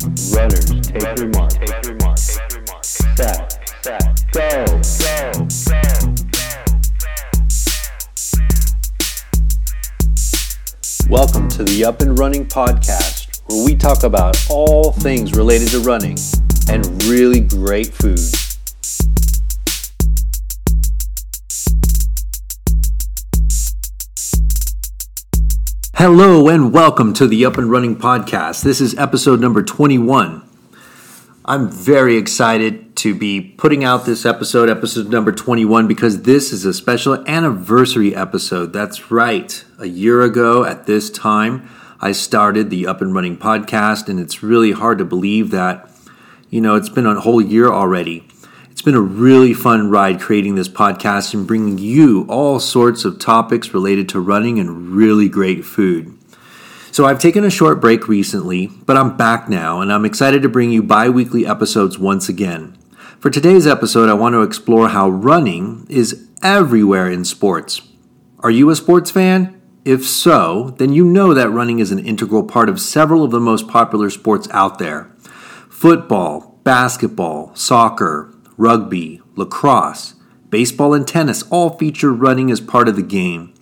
Runners, take remark. Take remark. Set. Set. Go. Go. Welcome to the Up and Running Podcast, where we talk about all things related to running and really great food. Hello and welcome to the Up and Running Podcast. This is episode number 21. I'm very excited to be putting out this episode, episode number 21, because this is a special anniversary episode. That's right. A year ago at this time, I started the Up and Running Podcast, and it's really hard to believe that, you know, it's been a whole year already. It's been a really fun ride creating this podcast and bringing you all sorts of topics related to running and really great food. So, I've taken a short break recently, but I'm back now and I'm excited to bring you bi weekly episodes once again. For today's episode, I want to explore how running is everywhere in sports. Are you a sports fan? If so, then you know that running is an integral part of several of the most popular sports out there football, basketball, soccer, rugby, lacrosse, baseball, and tennis all feature running as part of the game.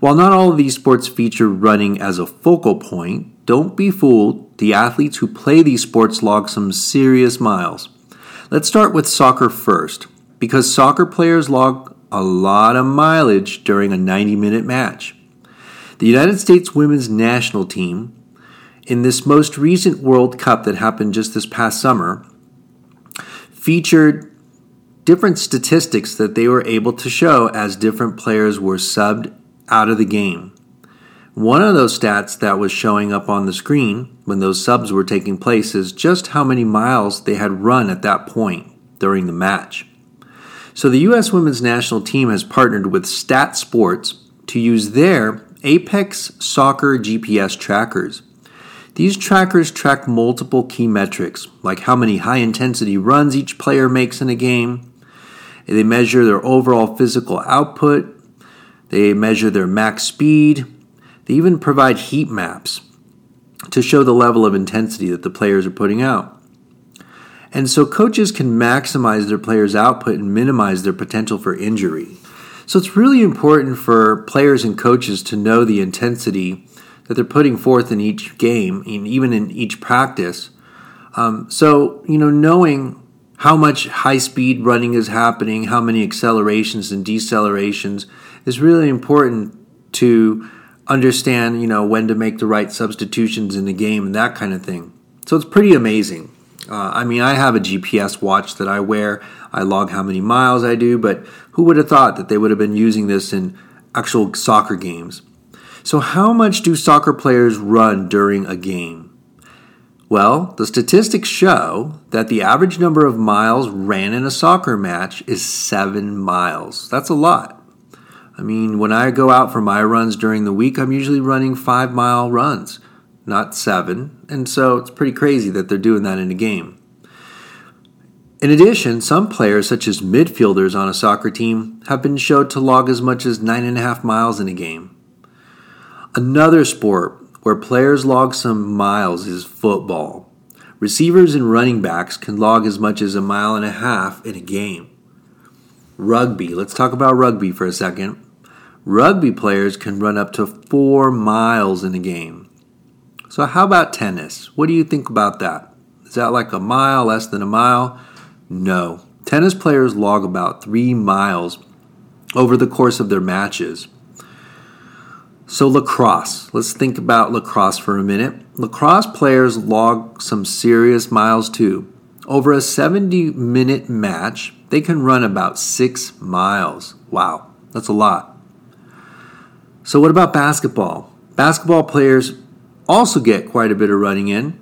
While not all of these sports feature running as a focal point, don't be fooled. The athletes who play these sports log some serious miles. Let's start with soccer first, because soccer players log a lot of mileage during a 90 minute match. The United States women's national team, in this most recent World Cup that happened just this past summer, featured different statistics that they were able to show as different players were subbed out of the game. One of those stats that was showing up on the screen when those subs were taking place is just how many miles they had run at that point during the match. So the U.S. women's national team has partnered with Stat Sports to use their Apex Soccer GPS trackers these trackers track multiple key metrics, like how many high intensity runs each player makes in a game. They measure their overall physical output. They measure their max speed. They even provide heat maps to show the level of intensity that the players are putting out. And so coaches can maximize their players' output and minimize their potential for injury. So it's really important for players and coaches to know the intensity that they're putting forth in each game, even in each practice. Um, so, you know, knowing how much high speed running is happening, how many accelerations and decelerations is really important to understand, you know, when to make the right substitutions in the game and that kind of thing. So it's pretty amazing. Uh, I mean, I have a GPS watch that I wear. I log how many miles I do, but who would have thought that they would have been using this in actual soccer games? So, how much do soccer players run during a game? Well, the statistics show that the average number of miles ran in a soccer match is seven miles. That's a lot. I mean, when I go out for my runs during the week, I'm usually running five mile runs, not seven. And so it's pretty crazy that they're doing that in a game. In addition, some players, such as midfielders on a soccer team, have been shown to log as much as nine and a half miles in a game. Another sport where players log some miles is football. Receivers and running backs can log as much as a mile and a half in a game. Rugby, let's talk about rugby for a second. Rugby players can run up to four miles in a game. So, how about tennis? What do you think about that? Is that like a mile, less than a mile? No. Tennis players log about three miles over the course of their matches. So, lacrosse. Let's think about lacrosse for a minute. Lacrosse players log some serious miles too. Over a 70 minute match, they can run about six miles. Wow, that's a lot. So, what about basketball? Basketball players also get quite a bit of running in.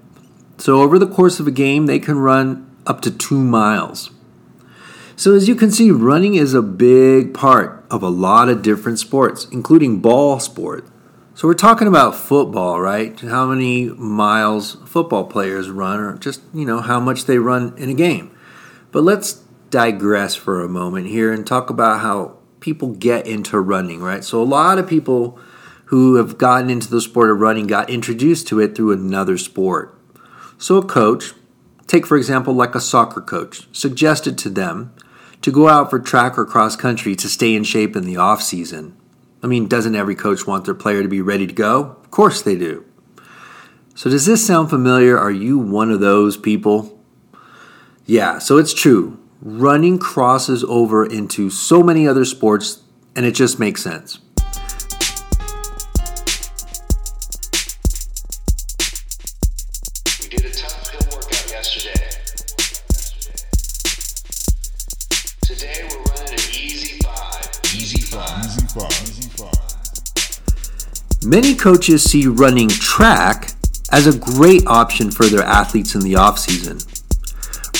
So, over the course of a game, they can run up to two miles. So, as you can see, running is a big part of a lot of different sports, including ball sport. So, we're talking about football, right? How many miles football players run, or just, you know, how much they run in a game. But let's digress for a moment here and talk about how people get into running, right? So, a lot of people who have gotten into the sport of running got introduced to it through another sport. So, a coach, take for example, like a soccer coach, suggested to them to go out for track or cross country to stay in shape in the off season. I mean, doesn't every coach want their player to be ready to go? Of course they do. So, does this sound familiar? Are you one of those people? Yeah, so it's true. Running crosses over into so many other sports, and it just makes sense. Many coaches see running track as a great option for their athletes in the off season.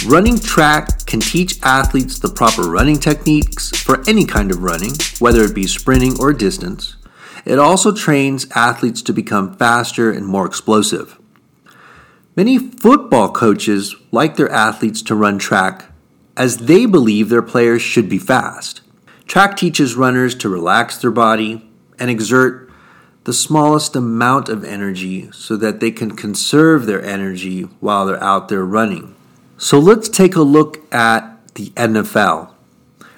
Running track can teach athletes the proper running techniques for any kind of running, whether it be sprinting or distance. It also trains athletes to become faster and more explosive. Many football coaches like their athletes to run track as they believe their players should be fast. Track teaches runners to relax their body and exert the smallest amount of energy so that they can conserve their energy while they're out there running. So let's take a look at the NFL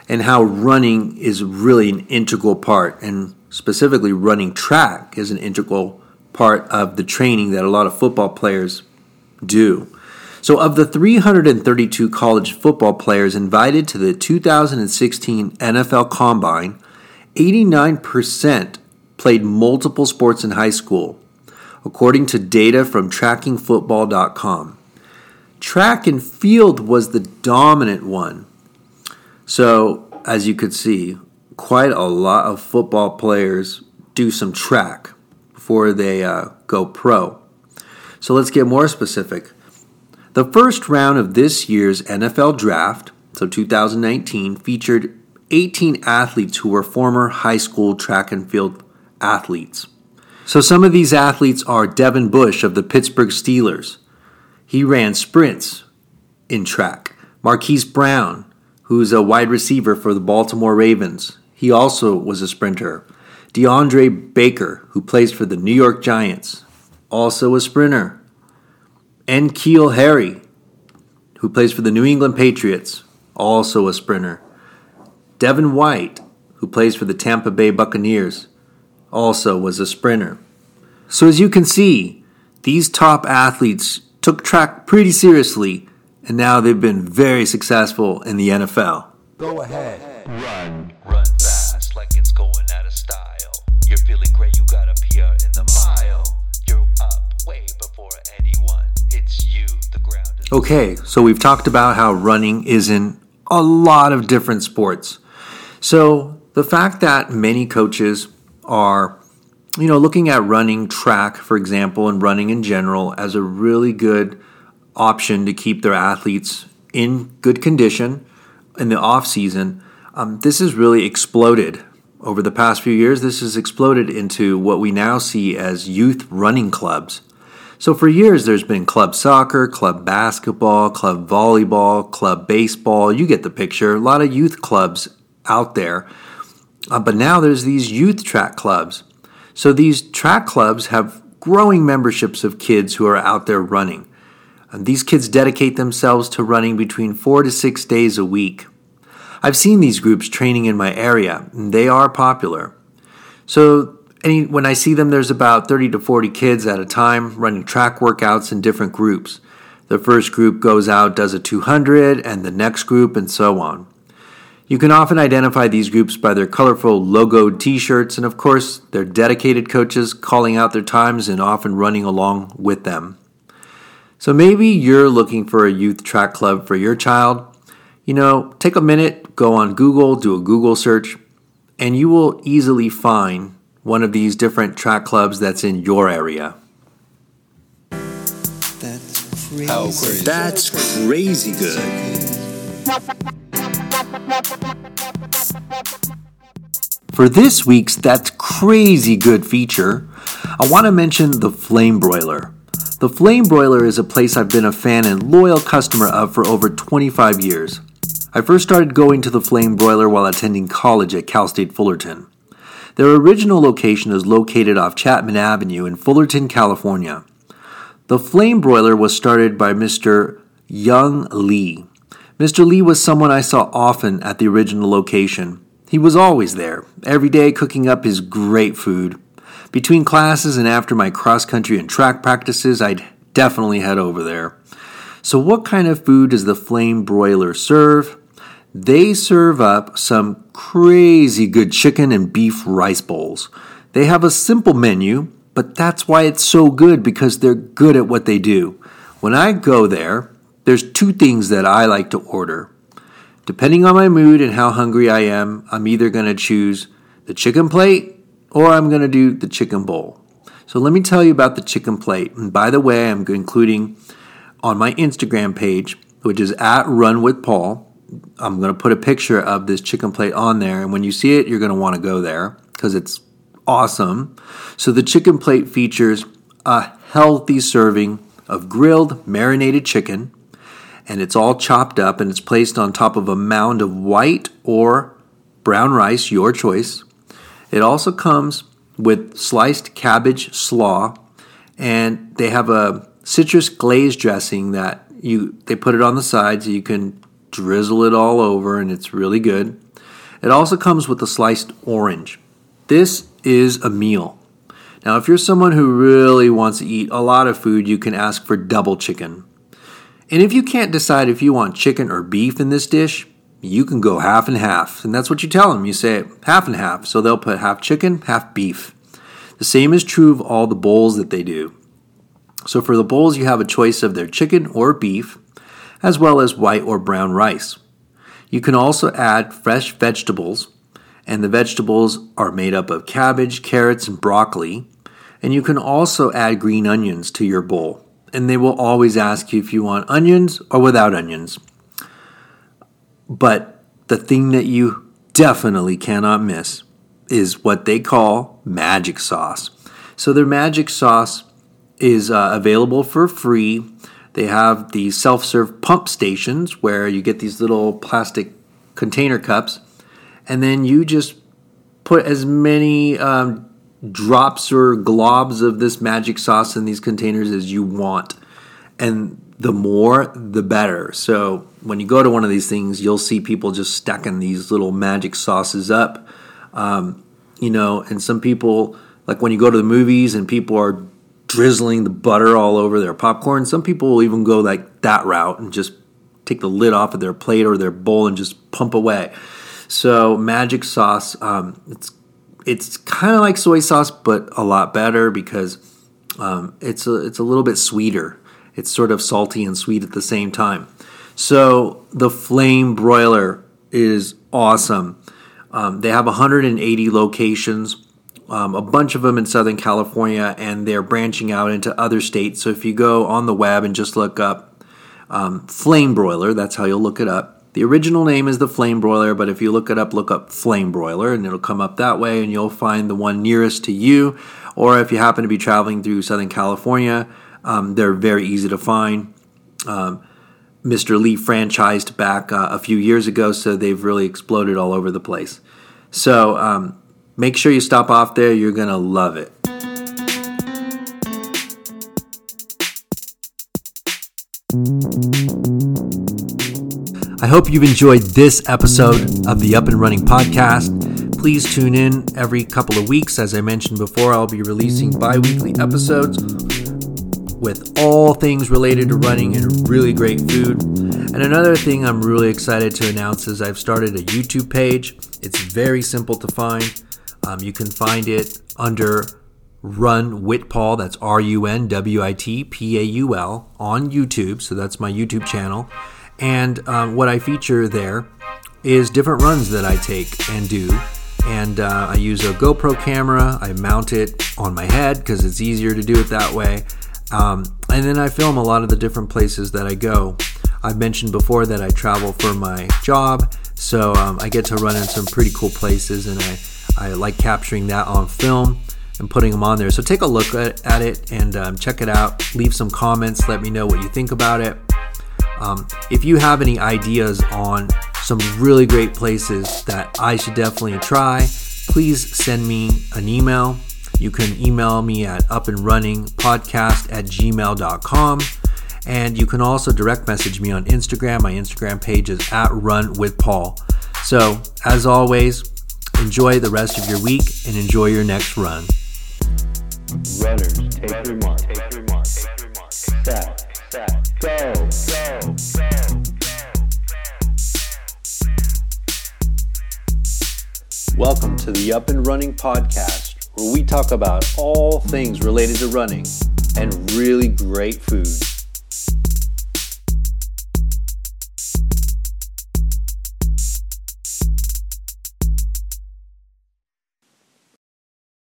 and how running is really an integral part, and specifically running track is an integral part of the training that a lot of football players do. So, of the 332 college football players invited to the 2016 NFL Combine, 89% played multiple sports in high school, according to data from trackingfootball.com. Track and field was the dominant one. So, as you could see, quite a lot of football players do some track before they uh, go pro. So let's get more specific. The first round of this year's NFL draft, so 2019, featured 18 athletes who were former high school track and field athletes. So some of these athletes are Devin Bush of the Pittsburgh Steelers. He ran sprints in track. Marquise Brown, who's a wide receiver for the Baltimore Ravens, he also was a sprinter. DeAndre Baker, who plays for the New York Giants, also a sprinter. And N'Keal Harry, who plays for the New England Patriots, also a sprinter. Devin White, who plays for the Tampa Bay Buccaneers, also was a sprinter. So, as you can see, these top athletes took track pretty seriously, and now they've been very successful in the NFL. Go ahead. Run. Run fast like it's going out of style. You're feeling great, you got a PR in the mile. You're up way before anyone. It's you, the ground. is- Okay, so we've talked about how running is in a lot of different sports. So the fact that many coaches are, you know, looking at running track, for example, and running in general as a really good option to keep their athletes in good condition in the off season, um, this has really exploded over the past few years. This has exploded into what we now see as youth running clubs. So for years, there's been club soccer, club basketball, club volleyball, club baseball. You get the picture. A lot of youth clubs out there. Uh, but now there's these youth track clubs. So these track clubs have growing memberships of kids who are out there running. And these kids dedicate themselves to running between four to six days a week. I've seen these groups training in my area, and they are popular. So any, when I see them, there's about 30 to 40 kids at a time running track workouts in different groups. The first group goes out, does a 200, and the next group, and so on. You can often identify these groups by their colorful logoed t shirts, and of course, their dedicated coaches calling out their times and often running along with them. So maybe you're looking for a youth track club for your child. You know, take a minute, go on Google, do a Google search, and you will easily find one of these different track clubs that's in your area. That's crazy. How crazy. That's crazy good. For this week's That's Crazy Good feature, I want to mention the Flame Broiler. The Flame Broiler is a place I've been a fan and loyal customer of for over 25 years. I first started going to the Flame Broiler while attending college at Cal State Fullerton. Their original location is located off Chapman Avenue in Fullerton, California. The flame broiler was started by Mr. Young Lee. Mr. Lee was someone I saw often at the original location. He was always there, every day cooking up his great food. Between classes and after my cross country and track practices, I'd definitely head over there. So, what kind of food does the flame broiler serve? They serve up some crazy good chicken and beef rice bowls. They have a simple menu, but that's why it's so good because they're good at what they do. When I go there, there's two things that I like to order. Depending on my mood and how hungry I am, I'm either going to choose the chicken plate or I'm going to do the chicken bowl. So let me tell you about the chicken plate. And by the way, I'm including on my Instagram page, which is at Run with Paul. I'm going to put a picture of this chicken plate on there. And when you see it, you're going to want to go there because it's awesome. So the chicken plate features a healthy serving of grilled marinated chicken, and it's all chopped up and it's placed on top of a mound of white or brown rice, your choice. It also comes with sliced cabbage slaw, and they have a citrus glaze dressing that you they put it on the side so you can drizzle it all over, and it's really good. It also comes with a sliced orange. This is a meal. Now, if you're someone who really wants to eat a lot of food, you can ask for double chicken. And if you can't decide if you want chicken or beef in this dish, you can go half and half. And that's what you tell them. You say half and half. So they'll put half chicken, half beef. The same is true of all the bowls that they do. So for the bowls, you have a choice of their chicken or beef, as well as white or brown rice. You can also add fresh vegetables and the vegetables are made up of cabbage, carrots, and broccoli. And you can also add green onions to your bowl. And they will always ask you if you want onions or without onions. But the thing that you definitely cannot miss is what they call magic sauce. So their magic sauce is uh, available for free. They have the self serve pump stations where you get these little plastic container cups and then you just put as many um, drops or globs of this magic sauce in these containers as you want. And the more, the better. So when you go to one of these things, you'll see people just stacking these little magic sauces up. Um, you know, and some people, like when you go to the movies and people are drizzling the butter all over their popcorn, some people will even go like that route and just take the lid off of their plate or their bowl and just pump away. So magic sauce, um, it's it's kind of like soy sauce, but a lot better because um, it's a it's a little bit sweeter. It's sort of salty and sweet at the same time. So the flame broiler is awesome. Um, they have 180 locations, um, a bunch of them in Southern California, and they're branching out into other states. So if you go on the web and just look up um, flame broiler, that's how you'll look it up the original name is the flame broiler, but if you look it up, look up flame broiler and it'll come up that way and you'll find the one nearest to you. Or if you happen to be traveling through Southern California, um, they're very easy to find. Um, Mr. Lee franchised back uh, a few years ago, so they've really exploded all over the place. So um, make sure you stop off there, you're going to love it. I hope you've enjoyed this episode of the Up and Running Podcast. Please tune in every couple of weeks. As I mentioned before, I'll be releasing bi weekly episodes with all things related to running and really great food. And another thing I'm really excited to announce is I've started a YouTube page. It's very simple to find. Um, you can find it under Run Wit Paul. That's R U N W I T P A U L on YouTube. So that's my YouTube channel. And um, what I feature there is different runs that I take and do. And uh, I use a GoPro camera. I mount it on my head because it's easier to do it that way. Um, and then I film a lot of the different places that I go. I've mentioned before that I travel for my job, so um, I get to run in some pretty cool places, and I, I like capturing that on film and putting them on there. So take a look at, at it and um, check it out. Leave some comments. Let me know what you think about it. Um, if you have any ideas on some really great places that I should definitely try, please send me an email You can email me at upandrunningpodcast at gmail.com. And you can also direct message me on Instagram. My Instagram page is at Run with Paul. So, as always, enjoy the rest of your week and enjoy your next run. Runners, take mark. Take. Take your mark. Set. Set. Go. Go. Welcome to the Up and Running Podcast, where we talk about all things related to running and really great food.